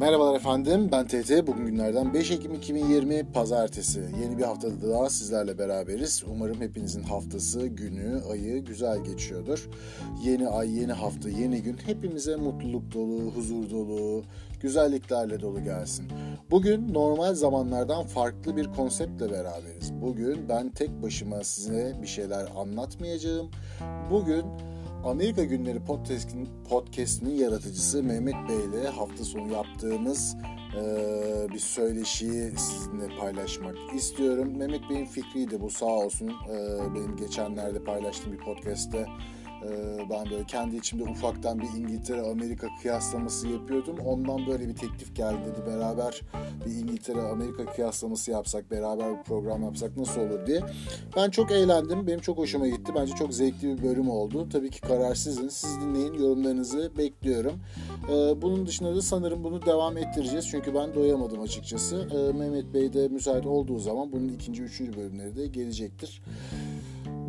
Merhabalar efendim, ben TT. Bugün günlerden 5 Ekim 2020 Pazartesi. Yeni bir haftada daha sizlerle beraberiz. Umarım hepinizin haftası, günü, ayı güzel geçiyordur. Yeni ay, yeni hafta, yeni gün hepimize mutluluk dolu, huzur dolu, güzelliklerle dolu gelsin. Bugün normal zamanlardan farklı bir konseptle beraberiz. Bugün ben tek başıma size bir şeyler anlatmayacağım. Bugün Amerika Günleri podcast'inin, podcast'inin yaratıcısı Mehmet Bey ile hafta sonu yaptığımız e, bir söyleşiyi sizinle paylaşmak istiyorum. Mehmet Bey'in fikriydi bu sağ olsun. E, benim geçenlerde paylaştığım bir podcast'te ben böyle kendi içimde ufaktan bir İngiltere-Amerika kıyaslaması yapıyordum. Ondan böyle bir teklif geldi dedi beraber bir İngiltere-Amerika kıyaslaması yapsak, beraber bir program yapsak nasıl olur diye. Ben çok eğlendim. Benim çok hoşuma gitti. Bence çok zevkli bir bölüm oldu. Tabii ki karar sizin. Siz dinleyin. Yorumlarınızı bekliyorum. Ee, bunun dışında da sanırım bunu devam ettireceğiz. Çünkü ben doyamadım açıkçası. Ee, Mehmet Bey de müsait olduğu zaman bunun ikinci, üçüncü bölümleri de gelecektir.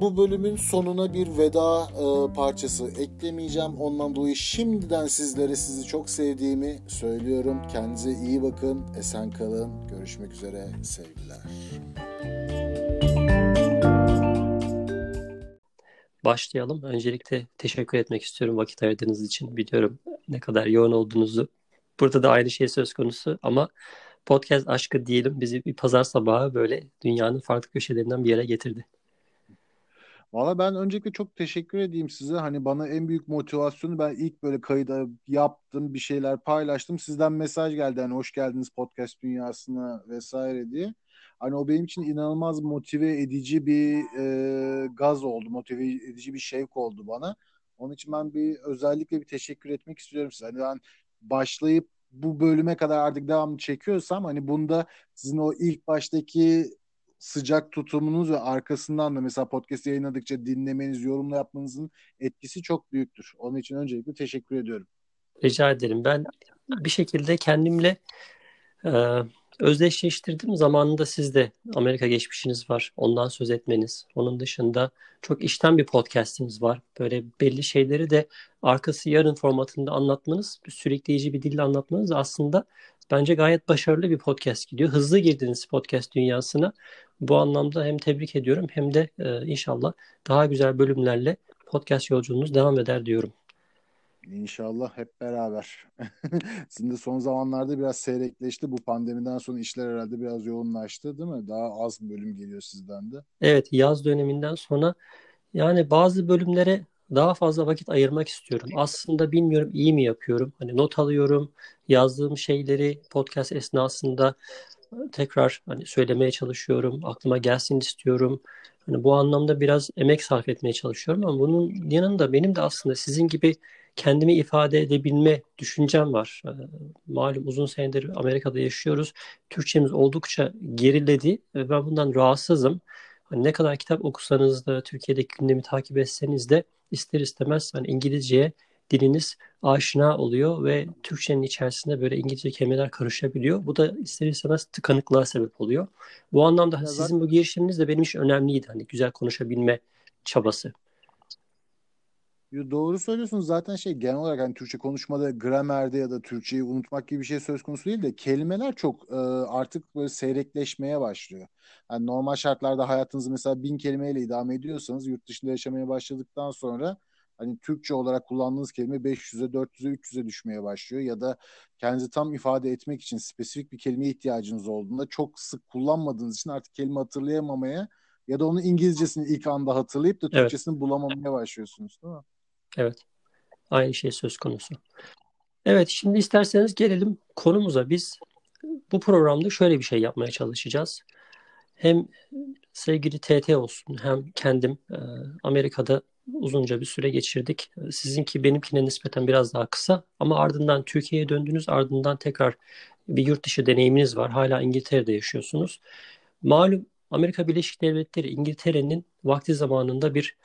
Bu bölümün sonuna bir veda e, parçası eklemeyeceğim. Ondan dolayı şimdiden sizlere sizi çok sevdiğimi söylüyorum. Kendinize iyi bakın, esen kalın. Görüşmek üzere, sevgiler. Başlayalım. Öncelikle teşekkür etmek istiyorum vakit ayırdığınız için. Biliyorum ne kadar yoğun olduğunuzu. Burada da aynı şey söz konusu ama podcast aşkı diyelim bizi bir pazar sabahı böyle dünyanın farklı köşelerinden bir yere getirdi. Valla ben öncelikle çok teşekkür edeyim size. Hani bana en büyük motivasyonu ben ilk böyle kayıda yaptım, bir şeyler paylaştım. Sizden mesaj geldi hani hoş geldiniz podcast dünyasına vesaire diye. Hani o benim için inanılmaz motive edici bir e, gaz oldu, motive edici bir şevk oldu bana. Onun için ben bir özellikle bir teşekkür etmek istiyorum size. Hani ben başlayıp bu bölüme kadar artık devamlı çekiyorsam hani bunda sizin o ilk baştaki sıcak tutumunuz ve arkasından da mesela podcast yayınladıkça dinlemeniz, yorumla yapmanızın etkisi çok büyüktür. Onun için öncelikle teşekkür ediyorum. Rica ederim. Ben bir şekilde kendimle e, özdeşleştirdim. Zamanında sizde Amerika geçmişiniz var. Ondan söz etmeniz. Onun dışında çok işten bir podcastiniz var. Böyle belli şeyleri de arkası yarın formatında anlatmanız, sürükleyici bir dille anlatmanız aslında bence gayet başarılı bir podcast gidiyor. Hızlı girdiniz podcast dünyasına. Bu anlamda hem tebrik ediyorum hem de e, inşallah daha güzel bölümlerle podcast yolculuğunuz devam eder diyorum. İnşallah hep beraber. De son zamanlarda biraz seyrekleşti. Bu pandemiden sonra işler herhalde biraz yoğunlaştı değil mi? Daha az bölüm geliyor sizden de. Evet yaz döneminden sonra yani bazı bölümlere daha fazla vakit ayırmak istiyorum. Aslında bilmiyorum iyi mi yapıyorum. Hani not alıyorum, yazdığım şeyleri podcast esnasında tekrar hani söylemeye çalışıyorum. Aklıma gelsin istiyorum. Hani bu anlamda biraz emek sarf etmeye çalışıyorum ama bunun yanında benim de aslında sizin gibi kendimi ifade edebilme düşüncem var. Ee, malum uzun senedir Amerika'da yaşıyoruz. Türkçemiz oldukça geriledi ve ben bundan rahatsızım. Hani ne kadar kitap okusanız da Türkiye'deki gündemi takip etseniz de ister istemez hani İngilizceye diliniz aşina oluyor ve Türkçenin içerisinde böyle İngilizce kelimeler karışabiliyor. Bu da ister istemez tıkanıklığa sebep oluyor. Bu anlamda ya sizin zaten... bu girişiminiz de benim için önemliydi. Hani güzel konuşabilme çabası. Doğru söylüyorsunuz. Zaten şey genel olarak hani Türkçe konuşmada gramerde ya da Türkçeyi unutmak gibi bir şey söz konusu değil de kelimeler çok e, artık böyle seyrekleşmeye başlıyor. Yani normal şartlarda hayatınızı mesela bin kelimeyle idame ediyorsanız yurt dışında yaşamaya başladıktan sonra hani Türkçe olarak kullandığınız kelime 500'e, 400'e, 300'e düşmeye başlıyor ya da kendinizi tam ifade etmek için spesifik bir kelimeye ihtiyacınız olduğunda çok sık kullanmadığınız için artık kelime hatırlayamamaya ya da onu İngilizcesini ilk anda hatırlayıp da Türkçesini evet. bulamamaya başlıyorsunuz değil mi? Evet. Aynı şey söz konusu. Evet şimdi isterseniz gelelim konumuza. Biz bu programda şöyle bir şey yapmaya çalışacağız. Hem sevgili TT olsun hem kendim Amerika'da uzunca bir süre geçirdik. Sizinki benimkine nispeten biraz daha kısa ama ardından Türkiye'ye döndünüz. Ardından tekrar bir yurt dışı deneyiminiz var. Hala İngiltere'de yaşıyorsunuz. Malum Amerika Birleşik Devletleri İngiltere'nin vakti zamanında bir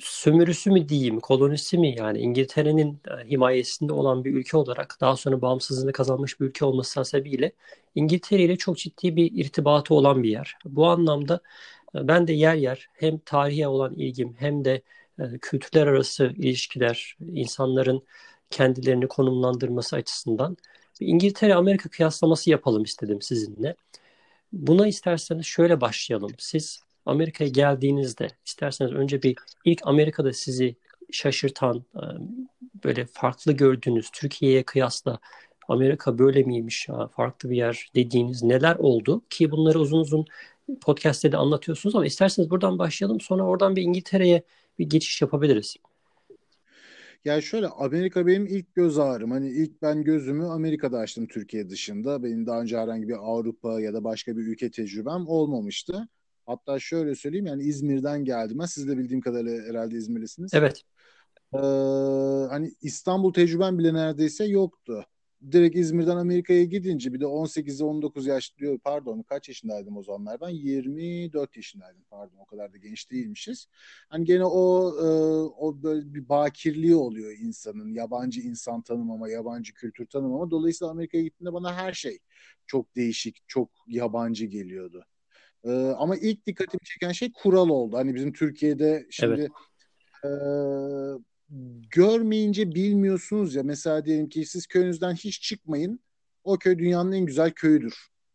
sömürüsü mü diyeyim, kolonisi mi yani İngiltere'nin e, himayesinde olan bir ülke olarak daha sonra bağımsızlığını kazanmış bir ülke olması sebebiyle İngiltere ile çok ciddi bir irtibatı olan bir yer. Bu anlamda ben de yer yer hem tarihe olan ilgim hem de e, kültürler arası ilişkiler, insanların kendilerini konumlandırması açısından İngiltere-Amerika kıyaslaması yapalım istedim sizinle. Buna isterseniz şöyle başlayalım. Siz Amerika'ya geldiğinizde isterseniz önce bir ilk Amerika'da sizi şaşırtan, e, böyle farklı gördüğünüz Türkiye'ye kıyasla Amerika böyle miymiş farklı bir yer dediğiniz neler oldu ki bunları uzun uzun podcast'te de anlatıyorsunuz ama isterseniz buradan başlayalım sonra oradan bir İngiltere'ye bir geçiş yapabiliriz. Yani şöyle Amerika benim ilk göz ağrım. Hani ilk ben gözümü Amerika'da açtım Türkiye dışında. Benim daha önce herhangi bir Avrupa ya da başka bir ülke tecrübem olmamıştı. Hatta şöyle söyleyeyim yani İzmir'den geldim. Ben siz de bildiğim kadarıyla herhalde İzmirlisiniz. Evet. Ee, hani İstanbul tecrübem bile neredeyse yoktu direkt İzmir'den Amerika'ya gidince bir de 18'e 19 yaş diyor pardon kaç yaşındaydım o zamanlar ben 24 yaşındaydım pardon o kadar da genç değilmişiz. Hani gene o e, o böyle bir bakirliği oluyor insanın yabancı insan tanımama yabancı kültür tanımama dolayısıyla Amerika'ya gittiğinde bana her şey çok değişik çok yabancı geliyordu. E, ama ilk dikkatimi çeken şey kural oldu. Hani bizim Türkiye'de şimdi evet. e, görmeyince bilmiyorsunuz ya. Mesela diyelim ki siz köyünüzden hiç çıkmayın. O köy dünyanın en güzel köyüdür.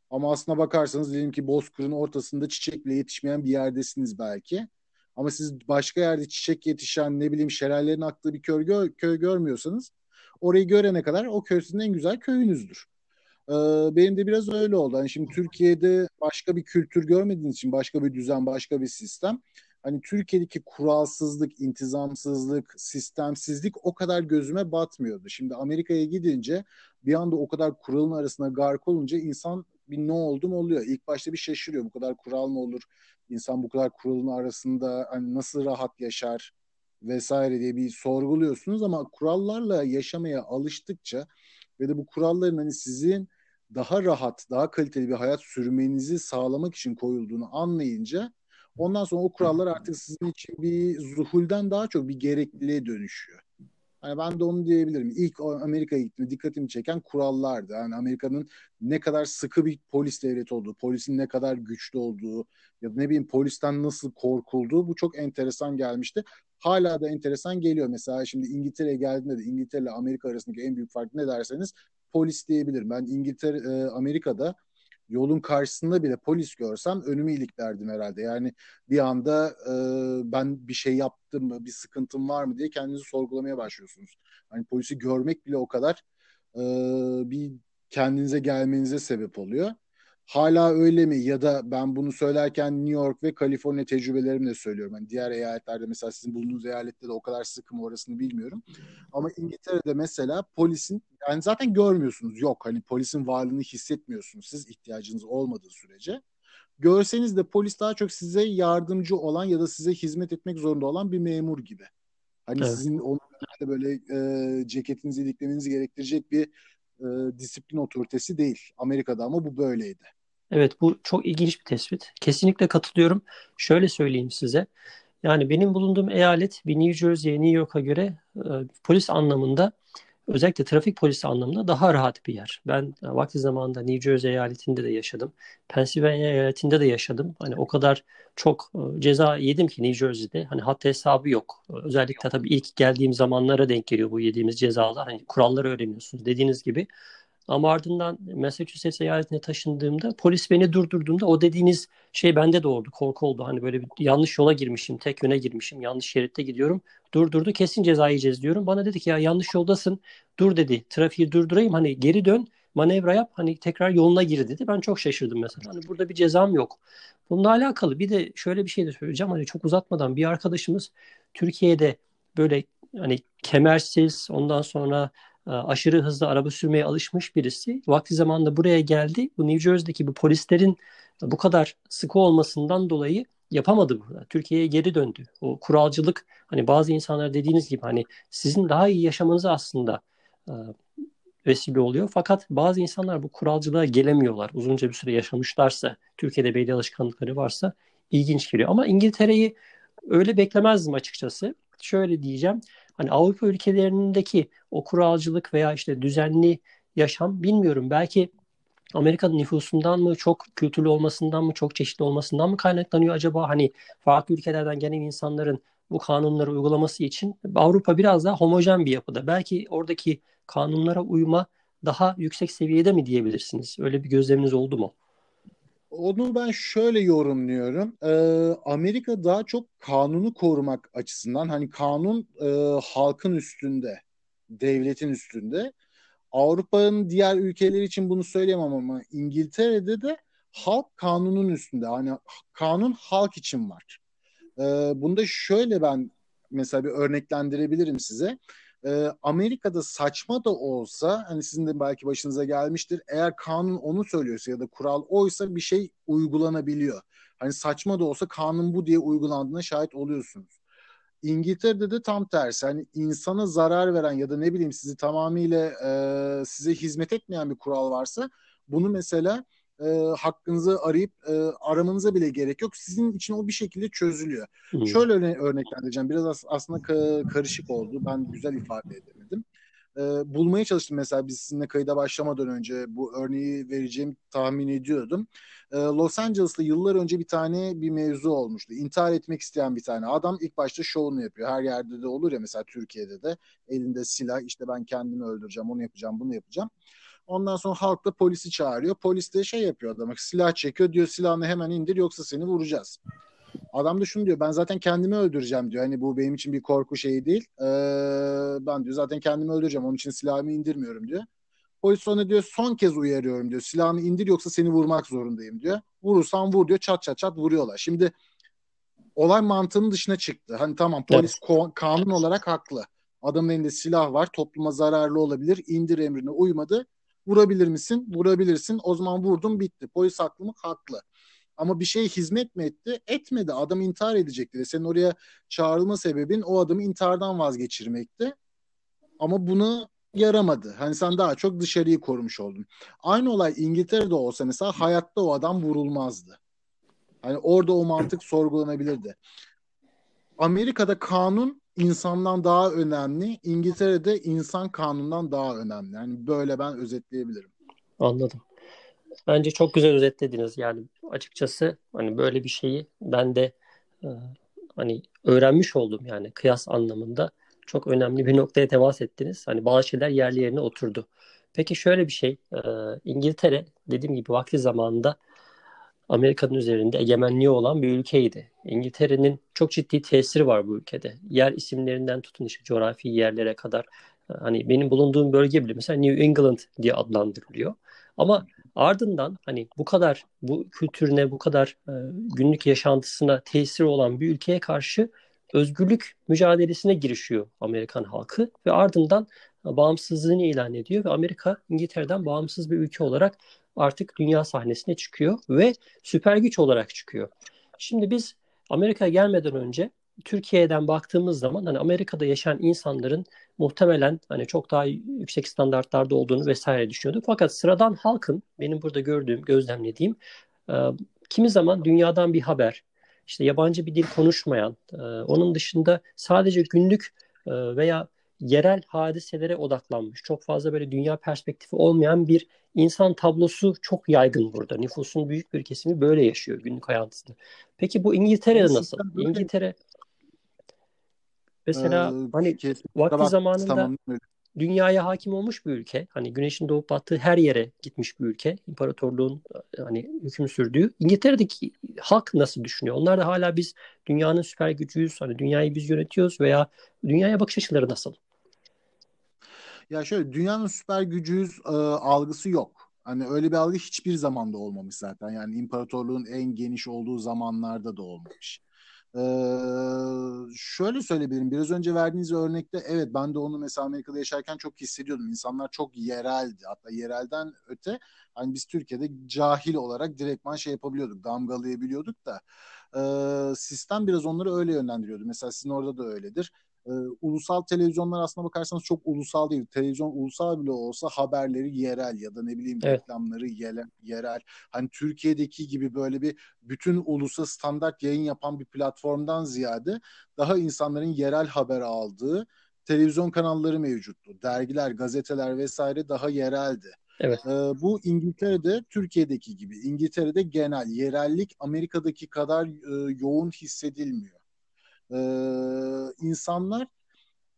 Ama aslına bakarsanız diyelim ki Bozkır'ın ortasında çiçekle yetişmeyen bir yerdesiniz belki. Ama siz başka yerde çiçek yetişen ne bileyim şelalelerin aktığı bir köy, gör, köy görmüyorsanız orayı görene kadar o köy en güzel köyünüzdür. Ee, benim de biraz öyle oldu. Hani şimdi Türkiye'de başka bir kültür görmediğiniz için başka bir düzen, başka bir sistem hani Türkiye'deki kuralsızlık, intizamsızlık, sistemsizlik o kadar gözüme batmıyordu. Şimdi Amerika'ya gidince bir anda o kadar kuralın arasına gark olunca insan bir ne oldum oluyor. İlk başta bir şaşırıyor. Bu kadar kural mı olur? İnsan bu kadar kuralın arasında hani nasıl rahat yaşar vesaire diye bir sorguluyorsunuz ama kurallarla yaşamaya alıştıkça ve de bu kuralların hani sizin daha rahat, daha kaliteli bir hayat sürmenizi sağlamak için koyulduğunu anlayınca Ondan sonra o kurallar artık sizin için bir zuhulden daha çok bir gerekliliğe dönüşüyor. Yani ben de onu diyebilirim. İlk Amerika'ya gittiğimde dikkatimi çeken kurallardı. Yani Amerika'nın ne kadar sıkı bir polis devleti olduğu, polisin ne kadar güçlü olduğu ya da ne bileyim polisten nasıl korkulduğu bu çok enteresan gelmişti. Hala da enteresan geliyor. Mesela şimdi İngiltere'ye geldiğinde de İngiltere ile Amerika arasındaki en büyük fark ne derseniz polis diyebilirim. Ben İngiltere, e, Amerika'da yolun karşısında bile polis görsem önümü iliklerdim herhalde. Yani bir anda e, ben bir şey yaptım mı, bir sıkıntım var mı diye kendinizi sorgulamaya başlıyorsunuz. Hani polisi görmek bile o kadar e, bir kendinize gelmenize sebep oluyor. Hala öyle mi? Ya da ben bunu söylerken New York ve Kaliforniya tecrübelerimle söylüyorum. Yani diğer eyaletlerde mesela sizin bulunduğunuz eyalette de o kadar sıkı mı orasını bilmiyorum. Ama İngiltere'de mesela polisin yani zaten görmüyorsunuz. Yok hani polisin varlığını hissetmiyorsunuz. Siz ihtiyacınız olmadığı sürece. Görseniz de polis daha çok size yardımcı olan ya da size hizmet etmek zorunda olan bir memur gibi. Hani evet. sizin onun böyle e, ceketinizi iliklemenizi gerektirecek bir e, disiplin otoritesi değil. Amerika'da ama bu böyleydi. Evet bu çok ilginç bir tespit. Kesinlikle katılıyorum. Şöyle söyleyeyim size. Yani benim bulunduğum eyalet bir New Jersey'ye, New York'a göre e, polis anlamında özellikle trafik polisi anlamında daha rahat bir yer. Ben e, vakti zamanında New Jersey eyaletinde de yaşadım. Pennsylvania eyaletinde de yaşadım. Hani o kadar çok e, ceza yedim ki New Jersey'de. Hani hatta hesabı yok. Özellikle tabii ilk geldiğim zamanlara denk geliyor bu yediğimiz cezalar. Hani kuralları öğreniyorsunuz dediğiniz gibi. Ama ardından Massachusetts eyaletine taşındığımda polis beni durdurduğunda o dediğiniz şey bende de oldu. Korku oldu. Hani böyle bir yanlış yola girmişim, tek yöne girmişim, yanlış şeritte gidiyorum. Durdurdu kesin ceza yiyeceğiz diyorum. Bana dedi ki ya yanlış yoldasın. Dur dedi. Trafiği durdurayım hani geri dön manevra yap hani tekrar yoluna gir dedi. Ben çok şaşırdım mesela. Hani burada bir cezam yok. Bununla alakalı bir de şöyle bir şey de söyleyeceğim. Hani çok uzatmadan bir arkadaşımız Türkiye'de böyle hani kemersiz ondan sonra aşırı hızlı araba sürmeye alışmış birisi vakti zamanında buraya geldi. Bu New Jersey'deki bu polislerin bu kadar sıkı olmasından dolayı yapamadı burada. Türkiye'ye geri döndü. O kuralcılık hani bazı insanlar dediğiniz gibi hani sizin daha iyi yaşamanızı aslında e, vesile oluyor. Fakat bazı insanlar bu kuralcılığa gelemiyorlar. Uzunca bir süre yaşamışlarsa, Türkiye'de belli alışkanlıkları varsa ilginç geliyor. Ama İngiltere'yi öyle beklemezdim açıkçası. Şöyle diyeceğim. Hani Avrupa ülkelerindeki o kuralcılık veya işte düzenli yaşam bilmiyorum. Belki Amerika'nın nüfusundan mı, çok kültürlü olmasından mı, çok çeşitli olmasından mı kaynaklanıyor acaba? Hani farklı ülkelerden gelen insanların bu kanunları uygulaması için Avrupa biraz daha homojen bir yapıda. Belki oradaki kanunlara uyma daha yüksek seviyede mi diyebilirsiniz? Öyle bir gözleminiz oldu mu? Onu ben şöyle yorumluyorum. Ee, Amerika daha çok kanunu korumak açısından hani kanun e, halkın üstünde, devletin üstünde. Avrupa'nın diğer ülkeleri için bunu söyleyemem ama İngiltere'de de halk kanunun üstünde. Hani kanun halk için var. Ee, bunda şöyle ben mesela bir örneklendirebilirim size. Ee, Amerika'da saçma da olsa hani sizin de belki başınıza gelmiştir. Eğer kanun onu söylüyorsa ya da kural oysa bir şey uygulanabiliyor. Hani saçma da olsa kanun bu diye uygulandığına şahit oluyorsunuz. İngiltere'de de tam tersi. Hani insana zarar veren ya da ne bileyim sizi tamamıyla e, size hizmet etmeyen bir kural varsa bunu mesela e, hakkınızı arayıp e, aramanıza bile gerek yok. Sizin için o bir şekilde çözülüyor. Hmm. Şöyle örneklendireceğim. Biraz as- aslında ka- karışık oldu. Ben güzel ifade edemedim. E, bulmaya çalıştım mesela biz sizinle kayıda başlamadan önce bu örneği vereceğim tahmin ediyordum. E, Los Angeles'ta yıllar önce bir tane bir mevzu olmuştu. İntihar etmek isteyen bir tane adam ilk başta şovunu yapıyor. Her yerde de olur ya mesela Türkiye'de de elinde silah işte ben kendimi öldüreceğim, onu yapacağım, bunu yapacağım. Ondan sonra halk da polisi çağırıyor. Polis de şey yapıyor adama silah çekiyor diyor silahını hemen indir yoksa seni vuracağız. Adam da şunu diyor ben zaten kendimi öldüreceğim diyor. Hani bu benim için bir korku şeyi değil. Ee, ben diyor zaten kendimi öldüreceğim onun için silahımı indirmiyorum diyor. Polis sonra diyor son kez uyarıyorum diyor. Silahını indir yoksa seni vurmak zorundayım diyor. Vurursan vur diyor çat çat çat vuruyorlar. Şimdi olay mantığının dışına çıktı. Hani tamam polis evet. kanun olarak haklı. Adamın elinde silah var topluma zararlı olabilir. İndir emrine uymadı Vurabilir misin? Vurabilirsin. O zaman vurdum bitti. Polis haklı mı? Haklı. Ama bir şey hizmet mi etti? Etmedi. Adam intihar edecekti. Senin oraya çağrılma sebebin o adamı intihardan vazgeçirmekti. Ama bunu yaramadı. Hani sen daha çok dışarıyı korumuş oldun. Aynı olay İngiltere'de olsa mesela hayatta o adam vurulmazdı. Hani orada o mantık sorgulanabilirdi. Amerika'da kanun insandan daha önemli. İngiltere'de insan kanundan daha önemli. Yani böyle ben özetleyebilirim. Anladım. Bence çok güzel özetlediniz. Yani açıkçası hani böyle bir şeyi ben de e, hani öğrenmiş oldum yani kıyas anlamında. Çok önemli bir noktaya temas ettiniz. Hani bazı şeyler yerli yerine oturdu. Peki şöyle bir şey. E, İngiltere dediğim gibi vakti zamanında Amerika'nın üzerinde egemenliği olan bir ülkeydi. İngiltere'nin çok ciddi tesiri var bu ülkede. Yer isimlerinden tutun işte coğrafi yerlere kadar. Hani benim bulunduğum bölge bile mesela New England diye adlandırılıyor. Ama ardından hani bu kadar bu kültürüne, bu kadar e, günlük yaşantısına tesiri olan bir ülkeye karşı özgürlük mücadelesine girişiyor Amerikan halkı ve ardından bağımsızlığını ilan ediyor ve Amerika İngiltere'den bağımsız bir ülke olarak artık dünya sahnesine çıkıyor ve süper güç olarak çıkıyor. Şimdi biz Amerika'ya gelmeden önce Türkiye'den baktığımız zaman hani Amerika'da yaşayan insanların muhtemelen hani çok daha yüksek standartlarda olduğunu vesaire düşünüyorduk. Fakat sıradan halkın benim burada gördüğüm, gözlemlediğim e, kimi zaman dünyadan bir haber, işte yabancı bir dil konuşmayan, e, onun dışında sadece günlük e, veya yerel hadiselere odaklanmış, çok fazla böyle dünya perspektifi olmayan bir insan tablosu çok yaygın burada. Nüfusun büyük bir kesimi böyle yaşıyor günlük hayatında. Peki bu İngiltere'de nasıl? İngiltere mesela ee, hani vakti zamanında tamam. dünyaya hakim olmuş bir ülke. Hani güneşin doğup battığı her yere gitmiş bir ülke. İmparatorluğun hani hüküm sürdüğü. İngiltere'deki halk nasıl düşünüyor? Onlar da hala biz dünyanın süper gücüyüz. Hani dünyayı biz yönetiyoruz veya dünyaya bakış açıları nasıl? Ya şöyle dünyanın süper gücüyüz e, algısı yok. Hani öyle bir algı hiçbir zamanda olmamış zaten. Yani imparatorluğun en geniş olduğu zamanlarda da olmamış. Ee, şöyle söyleyebilirim. Biraz önce verdiğiniz örnekte evet ben de onu mesela Amerika'da yaşarken çok hissediyordum. İnsanlar çok yereldi. Hatta yerelden öte hani biz Türkiye'de cahil olarak direktman şey yapabiliyorduk. Damgalayabiliyorduk da e, sistem biraz onları öyle yönlendiriyordu. Mesela sizin orada da öyledir e, ulusal televizyonlar aslına bakarsanız çok ulusal değil. Televizyon ulusal bile olsa haberleri yerel ya da ne bileyim evet. reklamları yerel, yerel. Hani Türkiye'deki gibi böyle bir bütün ulusa standart yayın yapan bir platformdan ziyade daha insanların yerel haber aldığı televizyon kanalları mevcuttu. Dergiler, gazeteler vesaire daha yereldi. Evet. Ee, bu İngiltere'de Türkiye'deki gibi. İngiltere'de genel yerellik Amerika'daki kadar e, yoğun hissedilmiyor e, insanlar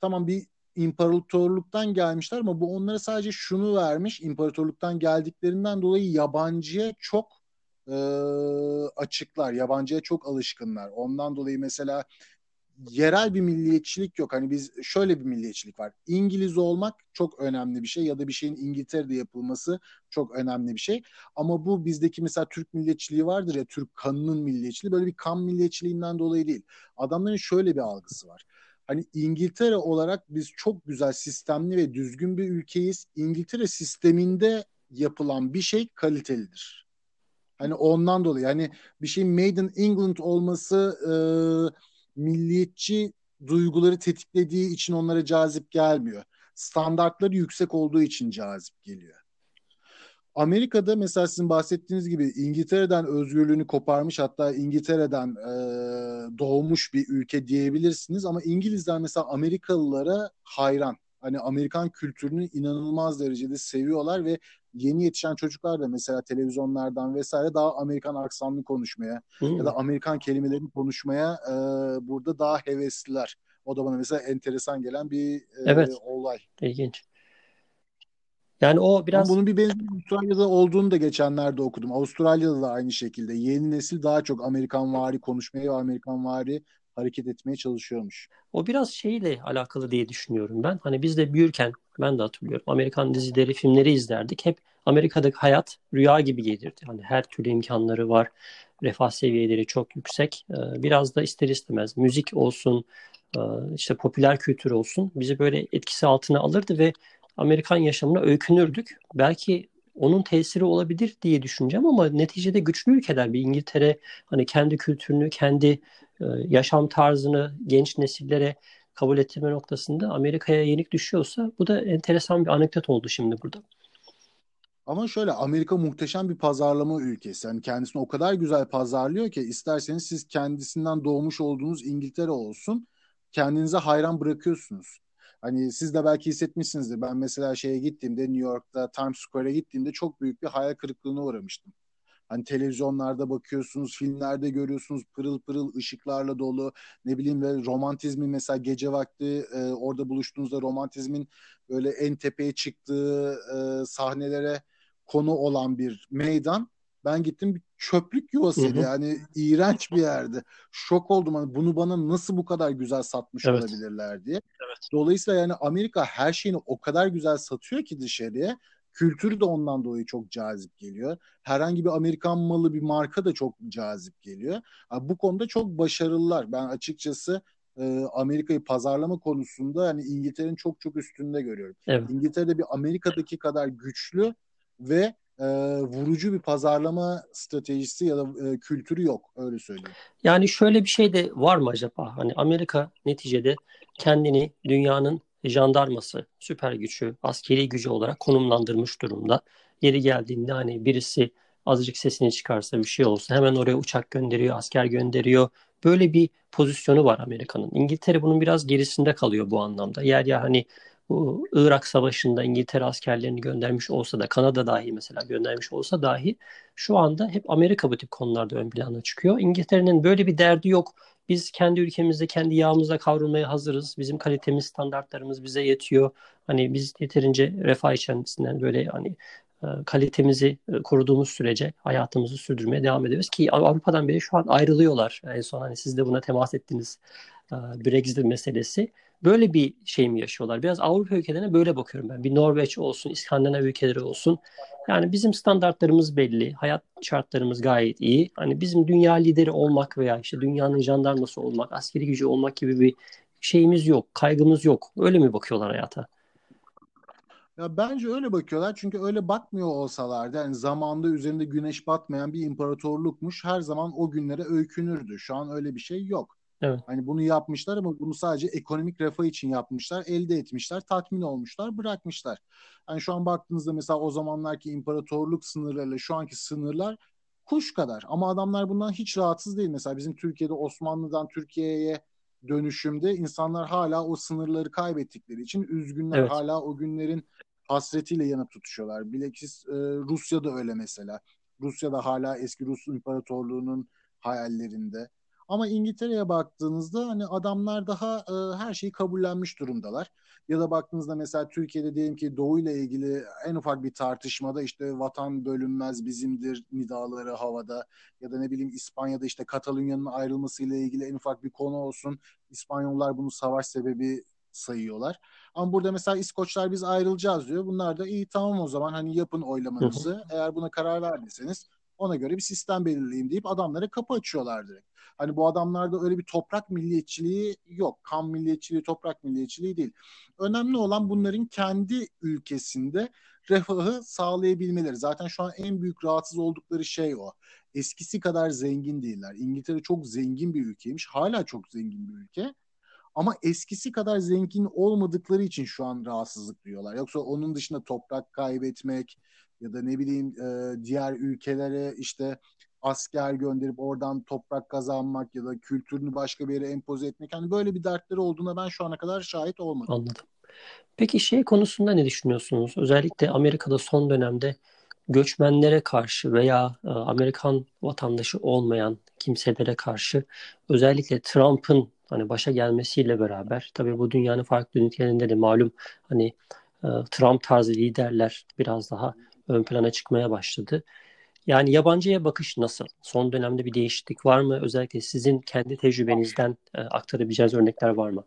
tamam bir imparatorluktan gelmişler ama bu onlara sadece şunu vermiş. İmparatorluktan geldiklerinden dolayı yabancıya çok e, açıklar. Yabancıya çok alışkınlar. Ondan dolayı mesela yerel bir milliyetçilik yok. Hani biz şöyle bir milliyetçilik var. İngiliz olmak çok önemli bir şey ya da bir şeyin İngiltere'de yapılması çok önemli bir şey. Ama bu bizdeki mesela Türk milliyetçiliği vardır ya Türk kanının milliyetçiliği böyle bir kan milliyetçiliğinden dolayı değil. Adamların şöyle bir algısı var. Hani İngiltere olarak biz çok güzel sistemli ve düzgün bir ülkeyiz. İngiltere sisteminde yapılan bir şey kalitelidir. Hani ondan dolayı yani bir şeyin made in England olması e, milliyetçi duyguları tetiklediği için onlara cazip gelmiyor. Standartları yüksek olduğu için cazip geliyor. Amerika'da mesela sizin bahsettiğiniz gibi İngiltere'den özgürlüğünü koparmış hatta İngiltere'den e, doğmuş bir ülke diyebilirsiniz ama İngilizler mesela Amerikalılara hayran. Hani Amerikan kültürünü inanılmaz derecede seviyorlar ve yeni yetişen çocuklar da mesela televizyonlardan vesaire daha Amerikan aksanlı konuşmaya hmm. ya da Amerikan kelimelerini konuşmaya e, burada daha hevesliler. O da bana mesela enteresan gelen bir e, evet. olay. İlginç. Yani o biraz... Ama bunun bir benzeri Avustralya'da olduğunu da geçenlerde okudum. Avustralya'da da aynı şekilde. Yeni nesil daha çok Amerikan vari konuşmaya ve Amerikan vari hareket etmeye çalışıyormuş. O biraz şeyle alakalı diye düşünüyorum ben. Hani biz de büyürken ben de hatırlıyorum. Amerikan dizileri, filmleri izlerdik. Hep Amerika'daki hayat rüya gibi gelirdi. Hani her türlü imkanları var. Refah seviyeleri çok yüksek. Ee, biraz da ister istemez müzik olsun, e, işte popüler kültür olsun bizi böyle etkisi altına alırdı ve Amerikan yaşamına öykünürdük. Belki onun tesiri olabilir diye düşüneceğim ama neticede güçlü ülkeler bir İngiltere hani kendi kültürünü, kendi e, yaşam tarzını genç nesillere kabul ettirme noktasında Amerika'ya yenik düşüyorsa bu da enteresan bir anekdot oldu şimdi burada. Ama şöyle Amerika muhteşem bir pazarlama ülkesi. Yani kendisini o kadar güzel pazarlıyor ki isterseniz siz kendisinden doğmuş olduğunuz İngiltere olsun kendinize hayran bırakıyorsunuz. Hani siz de belki hissetmişsinizdir. Ben mesela şeye gittiğimde New York'ta Times Square'a gittiğimde çok büyük bir hayal kırıklığına uğramıştım. Hani televizyonlarda bakıyorsunuz, filmlerde görüyorsunuz pırıl pırıl ışıklarla dolu. Ne bileyim ve romantizmin mesela gece vakti e, orada buluştuğunuzda romantizmin böyle en tepeye çıktığı e, sahnelere konu olan bir meydan. Ben gittim çöplük yuvasıydı hı hı. yani iğrenç bir yerdi. Şok oldum hani bunu bana nasıl bu kadar güzel satmış evet. olabilirler diye. Evet. Dolayısıyla yani Amerika her şeyini o kadar güzel satıyor ki dışarıya. Kültürü de ondan dolayı çok cazip geliyor. Herhangi bir Amerikan malı bir marka da çok cazip geliyor. Yani bu konuda çok başarılılar. Ben açıkçası e, Amerika'yı pazarlama konusunda yani İngiltere'nin çok çok üstünde görüyorum. Evet. İngiltere'de bir Amerika'daki kadar güçlü ve e, vurucu bir pazarlama stratejisi ya da e, kültürü yok öyle söyleyeyim. Yani şöyle bir şey de var mı acaba? Hani Amerika neticede kendini dünyanın jandarması, süper gücü, askeri gücü olarak konumlandırmış durumda. Yeri geldiğinde hani birisi azıcık sesini çıkarsa bir şey olsa hemen oraya uçak gönderiyor, asker gönderiyor. Böyle bir pozisyonu var Amerika'nın. İngiltere bunun biraz gerisinde kalıyor bu anlamda. Yer ya hani bu Irak Savaşı'nda İngiltere askerlerini göndermiş olsa da Kanada dahi mesela göndermiş olsa dahi şu anda hep Amerika bu tip konularda ön plana çıkıyor. İngiltere'nin böyle bir derdi yok. Biz kendi ülkemizde kendi yağımızla kavrulmaya hazırız. Bizim kalitemiz, standartlarımız bize yetiyor. Hani biz yeterince refah içerisinden böyle hani e, kalitemizi e, koruduğumuz sürece hayatımızı sürdürmeye devam ediyoruz ki Avrupa'dan beri şu an ayrılıyorlar. En son hani siz de buna temas ettiniz Brexit meselesi. Böyle bir şey mi yaşıyorlar? Biraz Avrupa ülkelerine böyle bakıyorum ben. Bir Norveç olsun, İskandinav ülkeleri olsun. Yani bizim standartlarımız belli. Hayat şartlarımız gayet iyi. Hani bizim dünya lideri olmak veya işte dünyanın jandarması olmak, askeri gücü olmak gibi bir şeyimiz yok, kaygımız yok. Öyle mi bakıyorlar hayata? Ya bence öyle bakıyorlar çünkü öyle bakmıyor olsalardı yani zamanda üzerinde güneş batmayan bir imparatorlukmuş her zaman o günlere öykünürdü. Şu an öyle bir şey yok. Evet. Hani bunu yapmışlar ama bunu sadece ekonomik refah için yapmışlar, elde etmişler, tatmin olmuşlar, bırakmışlar. Hani şu an baktığınızda mesela o zamanlarki imparatorluk sınırlarıyla şu anki sınırlar kuş kadar. Ama adamlar bundan hiç rahatsız değil. Mesela bizim Türkiye'de Osmanlı'dan Türkiye'ye dönüşümde insanlar hala o sınırları kaybettikleri için üzgünler. Evet. Hala o günlerin hasretiyle yanıp tutuşuyorlar. Bilakis e, Rusya'da öyle mesela. Rusya'da hala eski Rus İmparatorluğu'nun hayallerinde. Ama İngiltere'ye baktığınızda hani adamlar daha e, her şeyi kabullenmiş durumdalar. Ya da baktığınızda mesela Türkiye'de diyelim ki Doğu ile ilgili en ufak bir tartışmada işte vatan bölünmez bizimdir nidaları havada ya da ne bileyim İspanya'da işte Katalunya'nın ayrılmasıyla ilgili en ufak bir konu olsun. İspanyollar bunu savaş sebebi sayıyorlar. Ama burada mesela İskoçlar biz ayrılacağız diyor. Bunlar da iyi tamam o zaman hani yapın oylamanızı. Eğer buna karar verdiyseniz ona göre bir sistem belirleyeyim deyip adamlara kapı açıyorlar direkt. Hani bu adamlarda öyle bir toprak milliyetçiliği yok. Kan milliyetçiliği, toprak milliyetçiliği değil. Önemli olan bunların kendi ülkesinde refahı sağlayabilmeleri. Zaten şu an en büyük rahatsız oldukları şey o. Eskisi kadar zengin değiller. İngiltere çok zengin bir ülkeymiş. Hala çok zengin bir ülke. Ama eskisi kadar zengin olmadıkları için şu an rahatsızlık duyuyorlar. Yoksa onun dışında toprak kaybetmek ya da ne bileyim e, diğer ülkelere işte asker gönderip oradan toprak kazanmak ya da kültürünü başka bir yere empoze etmek. Hani böyle bir dertleri olduğuna ben şu ana kadar şahit olmadım. Anladım. Peki şey konusunda ne düşünüyorsunuz? Özellikle Amerika'da son dönemde göçmenlere karşı veya e, Amerikan vatandaşı olmayan kimselere karşı özellikle Trump'ın hani başa gelmesiyle beraber tabii bu dünyanın farklı ülkelerinde de malum hani e, Trump tarzı liderler biraz daha ön plana çıkmaya başladı. Yani yabancıya bakış nasıl? Son dönemde bir değişiklik var mı? Özellikle sizin kendi tecrübenizden e, aktarabileceğiniz örnekler var mı?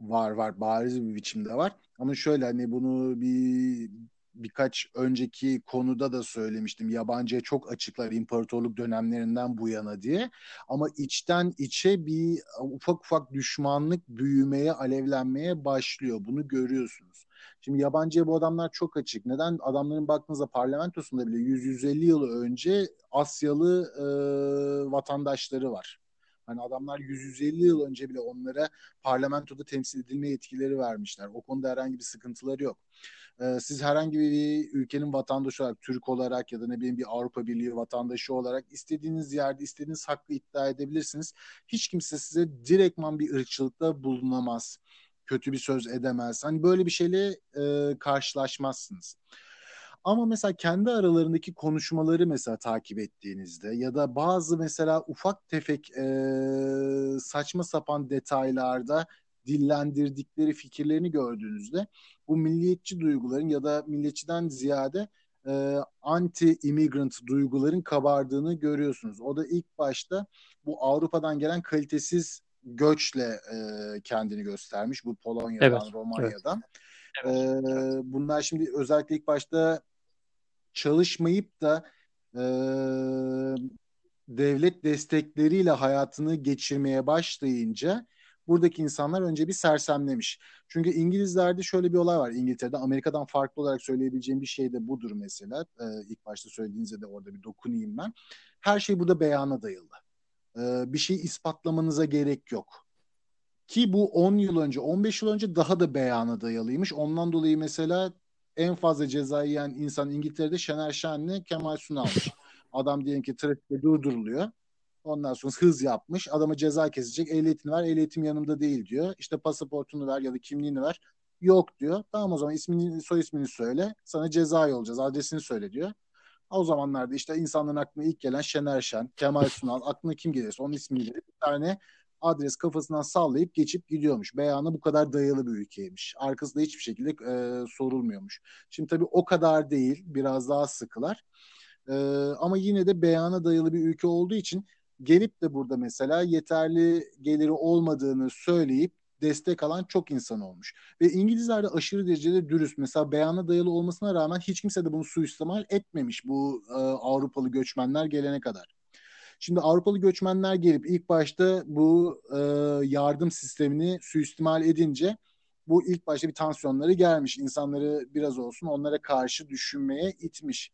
Var var bariz bir biçimde var. Ama şöyle hani bunu bir birkaç önceki konuda da söylemiştim. Yabancıya çok açıklar imparatorluk dönemlerinden bu yana diye. Ama içten içe bir ufak ufak düşmanlık büyümeye, alevlenmeye başlıyor. Bunu görüyorsunuz. Şimdi yabancıya bu adamlar çok açık. Neden? Adamların baktığınızda parlamentosunda bile 100-150 yıl önce Asyalı e, vatandaşları var. Hani adamlar 150 yıl önce bile onlara parlamentoda temsil edilme yetkileri vermişler. O konuda herhangi bir sıkıntıları yok. Ee, siz herhangi bir ülkenin vatandaşı olarak, Türk olarak ya da ne bileyim bir Avrupa Birliği vatandaşı olarak istediğiniz yerde istediğiniz hakkı iddia edebilirsiniz. Hiç kimse size direktman bir ırkçılıkta bulunamaz. Kötü bir söz edemez. Hani böyle bir şeyle e, karşılaşmazsınız. Ama mesela kendi aralarındaki konuşmaları mesela takip ettiğinizde ya da bazı mesela ufak tefek e, saçma sapan detaylarda dillendirdikleri fikirlerini gördüğünüzde bu milliyetçi duyguların ya da milliyetçiden ziyade e, anti-immigrant duyguların kabardığını görüyorsunuz. O da ilk başta bu Avrupa'dan gelen kalitesiz göçle e, kendini göstermiş. Bu Polonya'dan, evet, Romanya'dan. Evet. Bunlar şimdi özellikle ilk başta çalışmayıp da e, devlet destekleriyle hayatını geçirmeye başlayınca buradaki insanlar önce bir sersemlemiş. Çünkü İngilizlerde şöyle bir olay var. İngiltere'de Amerika'dan farklı olarak söyleyebileceğim bir şey de budur mesela. Ee, ilk başta söylediğinizde de orada bir dokunayım ben. Her şey burada beyana dayalı. Ee, bir şey ispatlamanıza gerek yok. Ki bu 10 yıl önce, 15 yıl önce daha da beyana dayalıymış. Ondan dolayı mesela en fazla ceza yiyen insan İngiltere'de Şener Şen'le Kemal Sunal'mış. Adam diyelim ki trafikte durduruluyor. Ondan sonra hız yapmış. Adama ceza kesecek. Ehliyetini ver. Ehliyetim yanımda değil diyor. İşte pasaportunu ver ya da kimliğini ver. Yok diyor. Tamam o zaman ismini, soy ismini söyle. Sana ceza yollayacağız. Adresini söyle diyor. O zamanlarda işte insanların aklına ilk gelen Şener Şen, Kemal Sunal, aklına kim gelirse onun ismiyle bir tane adres kafasından sallayıp geçip gidiyormuş. Beyanı bu kadar dayalı bir ülkeymiş. Arkasında hiçbir şekilde e, sorulmuyormuş. Şimdi tabii o kadar değil. Biraz daha sıkılar. E, ama yine de beyana dayalı bir ülke olduğu için gelip de burada mesela yeterli geliri olmadığını söyleyip destek alan çok insan olmuş. Ve İngilizler de aşırı derecede dürüst. Mesela beyana dayalı olmasına rağmen hiç kimse de bunu suistimal etmemiş bu e, Avrupalı göçmenler gelene kadar. Şimdi Avrupalı göçmenler gelip ilk başta bu e, yardım sistemini suistimal edince bu ilk başta bir tansiyonları gelmiş. İnsanları biraz olsun onlara karşı düşünmeye itmiş.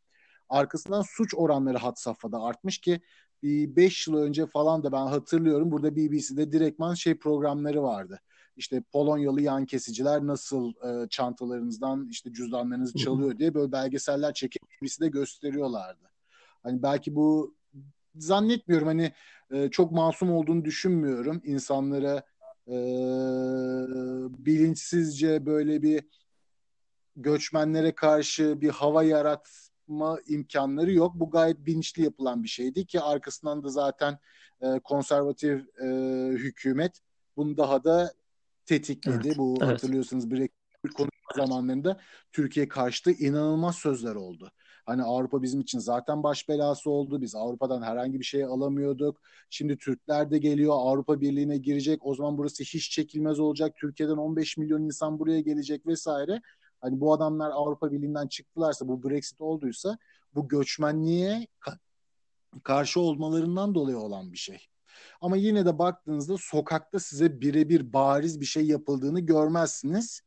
Arkasından suç oranları had safhada artmış ki bir 5 yıl önce falan da ben hatırlıyorum burada BBC'de direktman şey programları vardı. İşte Polonyalı yan kesiciler nasıl e, çantalarınızdan işte cüzdanlarınızı çalıyor diye böyle belgeseller çekip BBC'de gösteriyorlardı. Hani belki bu zannetmiyorum hani e, çok masum olduğunu düşünmüyorum insanlara e, bilinçsizce böyle bir göçmenlere karşı bir hava yarat yapma imkanları yok. Bu gayet bilinçli yapılan bir şeydi ki arkasından da zaten e, konservatif e, hükümet bunu daha da tetikledi. Evet, Bu evet. hatırlıyorsanız Brexit konuşma zamanlarında Türkiye karşıtı inanılmaz sözler oldu. Hani Avrupa bizim için zaten baş belası oldu. Biz Avrupa'dan herhangi bir şey alamıyorduk. Şimdi Türkler de geliyor Avrupa Birliği'ne girecek. O zaman burası hiç çekilmez olacak. Türkiye'den 15 milyon insan buraya gelecek vesaire. Hani bu adamlar Avrupa Birliği'nden çıktılarsa bu Brexit olduysa bu göçmenliğe karşı olmalarından dolayı olan bir şey. Ama yine de baktığınızda sokakta size birebir bariz bir şey yapıldığını görmezsiniz.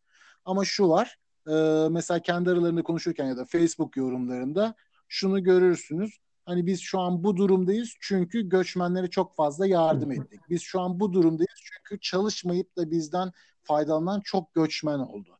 Ama şu var e, mesela kendi aralarında konuşurken ya da Facebook yorumlarında şunu görürsünüz. Hani biz şu an bu durumdayız çünkü göçmenlere çok fazla yardım ettik. Biz şu an bu durumdayız çünkü çalışmayıp da bizden faydalanan çok göçmen oldu.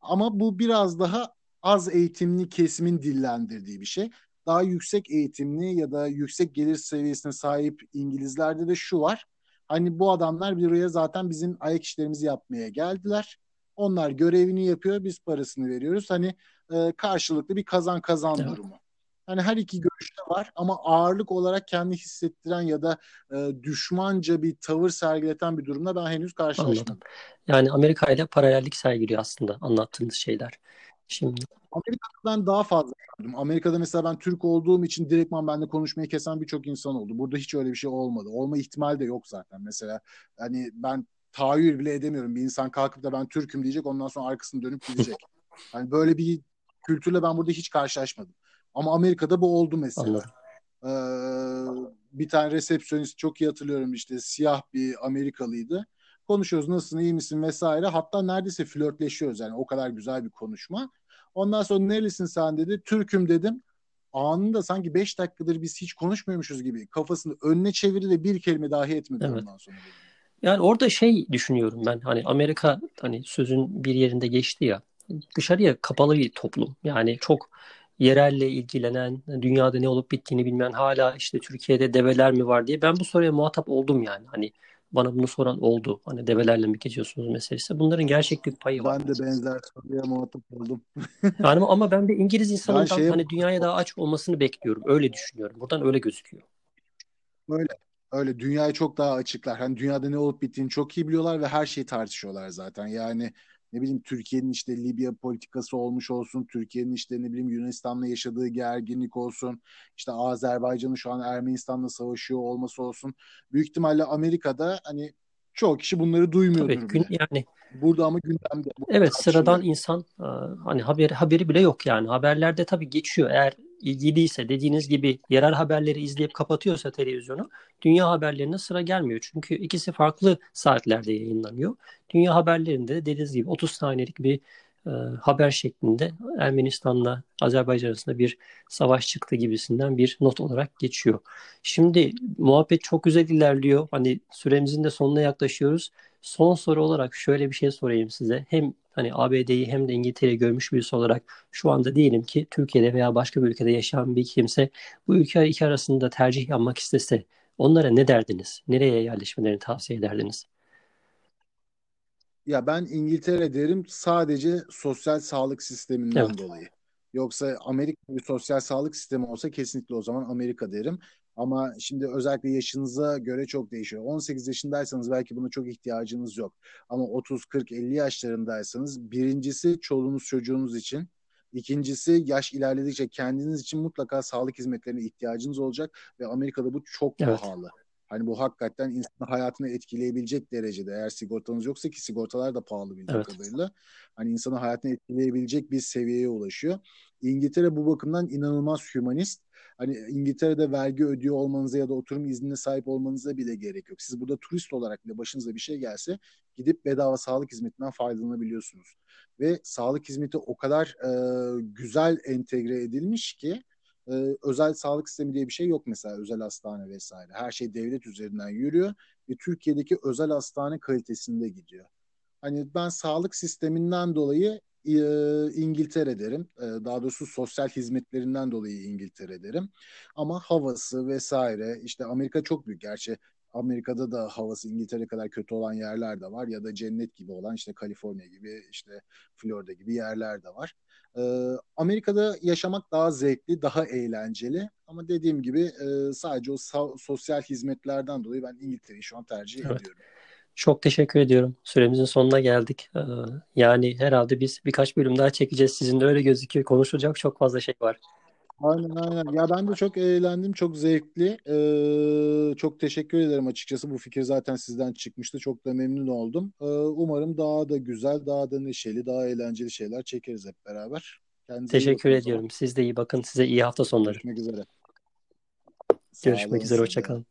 Ama bu biraz daha az eğitimli kesimin dillendirdiği bir şey. Daha yüksek eğitimli ya da yüksek gelir seviyesine sahip İngilizlerde de şu var. Hani bu adamlar bir buraya zaten bizim ayak işlerimizi yapmaya geldiler. Onlar görevini yapıyor, biz parasını veriyoruz. Hani e, karşılıklı bir kazan kazan Evet. durumu. Hani her iki görüş de var ama ağırlık olarak kendi hissettiren ya da e, düşmanca bir tavır sergileten bir durumla ben henüz karşılaşmadım. Anladım. Yani Amerika ile paralellik sergiliyor aslında anlattığınız şeyler. Şimdi Amerika'da ben daha fazla gördüm. Amerika'da mesela ben Türk olduğum için direktman benimle konuşmayı kesen birçok insan oldu. Burada hiç öyle bir şey olmadı. Olma ihtimali de yok zaten. Mesela hani ben tahayyül bile edemiyorum. Bir insan kalkıp da ben Türk'üm diyecek ondan sonra arkasını dönüp gidecek. Yani böyle bir kültürle ben burada hiç karşılaşmadım. Ama Amerika'da bu oldu mesela. Ee, bir tane resepsiyonist çok iyi hatırlıyorum işte siyah bir Amerikalıydı. Konuşuyoruz nasılsın iyi misin vesaire. Hatta neredeyse flörtleşiyoruz yani o kadar güzel bir konuşma. Ondan sonra nerelisin sen dedi. Türk'üm dedim. Anında sanki 5 dakikadır biz hiç konuşmuyormuşuz gibi kafasını önüne çevirdi ve bir kelime dahi etmedi Evet. ondan sonra. Yani orada şey düşünüyorum ben hani Amerika hani sözün bir yerinde geçti ya dışarıya kapalı bir toplum. Yani çok yerelle ilgilenen, dünyada ne olup bittiğini bilmeyen hala işte Türkiye'de develer mi var diye ben bu soruya muhatap oldum yani. Hani bana bunu soran oldu. Hani develerle mi geçiyorsunuz meselesi. Bunların gerçeklik payı var. Ben de benzer soruya muhatap oldum. Yani ama ben de İngiliz insanından şeye- hani dünyaya daha aç olmasını bekliyorum. Öyle düşünüyorum. Buradan öyle gözüküyor. Öyle. Öyle dünyayı çok daha açıklar. Hani dünyada ne olup bittiğini çok iyi biliyorlar ve her şeyi tartışıyorlar zaten. Yani ne bileyim Türkiye'nin işte Libya politikası olmuş olsun, Türkiye'nin işte ne bileyim Yunanistan'la yaşadığı gerginlik olsun, işte Azerbaycan'ın şu an Ermenistan'la savaşıyor olması olsun. Büyük ihtimalle Amerika'da hani çoğu kişi bunları duymuyordur Tabii gün, bile. yani Burada ama gündemde. Evet sıradan insan e, hani haberi haberi bile yok yani haberlerde tabii geçiyor eğer ilgiliyse dediğiniz gibi yerel haberleri izleyip kapatıyorsa televizyonu dünya haberlerine sıra gelmiyor çünkü ikisi farklı saatlerde yayınlanıyor. Dünya haberlerinde de dediğiniz gibi 30 saniyelik bir e, haber şeklinde Ermenistan'la Azerbaycan arasında bir savaş çıktı gibisinden bir not olarak geçiyor. Şimdi muhabbet çok güzel ilerliyor. Hani süremizin de sonuna yaklaşıyoruz. Son soru olarak şöyle bir şey sorayım size. Hem hani ABD'yi hem de İngiltere'yi görmüş birisi olarak şu anda diyelim ki Türkiye'de veya başka bir ülkede yaşayan bir kimse bu ülke iki arasında tercih yapmak istese onlara ne derdiniz? Nereye yerleşmelerini tavsiye ederdiniz? Ya ben İngiltere derim sadece sosyal sağlık sisteminden Evet. dolayı. Yoksa Amerika bir sosyal sağlık sistemi olsa kesinlikle o zaman Amerika derim. Ama şimdi özellikle yaşınıza göre çok değişiyor. 18 yaşındaysanız belki buna çok ihtiyacınız yok. Ama 30, 40, 50 yaşlarındaysanız birincisi çoluğunuz çocuğunuz için. İkincisi yaş ilerledikçe kendiniz için mutlaka sağlık hizmetlerine ihtiyacınız olacak ve Amerika'da bu çok Evet. pahalı. Hani bu hakikaten insanın hayatını etkileyebilecek derecede. Eğer sigortanız yoksa ki sigortalar da pahalı bildiğim Evet. kadarıyla. Hani insanın hayatını etkileyebilecek bir seviyeye ulaşıyor. İngiltere bu bakımdan inanılmaz hümanist. Hani İngiltere'de vergi ödüyor olmanıza ya da oturum iznine sahip olmanıza bile gerek yok. Siz burada turist olarak bile başınıza bir şey gelse gidip bedava sağlık hizmetinden faydalanabiliyorsunuz. Ve sağlık hizmeti o kadar e, güzel entegre edilmiş ki e, özel sağlık sistemi diye bir şey yok mesela özel hastane vesaire. Her şey devlet üzerinden yürüyor ve Türkiye'deki özel hastane kalitesinde gidiyor. Hani ben sağlık sisteminden dolayı İngiltere derim. E, daha doğrusu sosyal hizmetlerinden dolayı İngiltere derim. Ama havası vesaire işte Amerika çok büyük. Gerçi Amerika'da da havası İngiltere kadar kötü olan yerler de var ya da cennet gibi olan işte Kaliforniya gibi işte Florida gibi yerler de var. Ee, Amerika'da yaşamak daha zevkli, daha eğlenceli ama dediğim gibi e, sadece o sosyal hizmetlerden dolayı ben İngiltere'yi şu an tercih evet. ediyorum. Çok teşekkür ediyorum. Süremizin sonuna geldik. Ee, yani herhalde biz birkaç bölüm daha çekeceğiz. Sizin de öyle gözüküyor. Konuşulacak çok fazla şey var. Aynen aynen. Ya ben de çok eğlendim. Çok zevkli. Ee, çok teşekkür ederim açıkçası. Bu fikir zaten sizden çıkmıştı. Çok da memnun oldum. Ee, umarım daha da güzel, daha da neşeli, daha eğlenceli şeyler çekeriz hep beraber. Kendinize teşekkür ediyorum. Siz de iyi bakın. Size iyi hafta sonları. Görüşmek üzere. Görüşmek üzere. Hoşçakalın.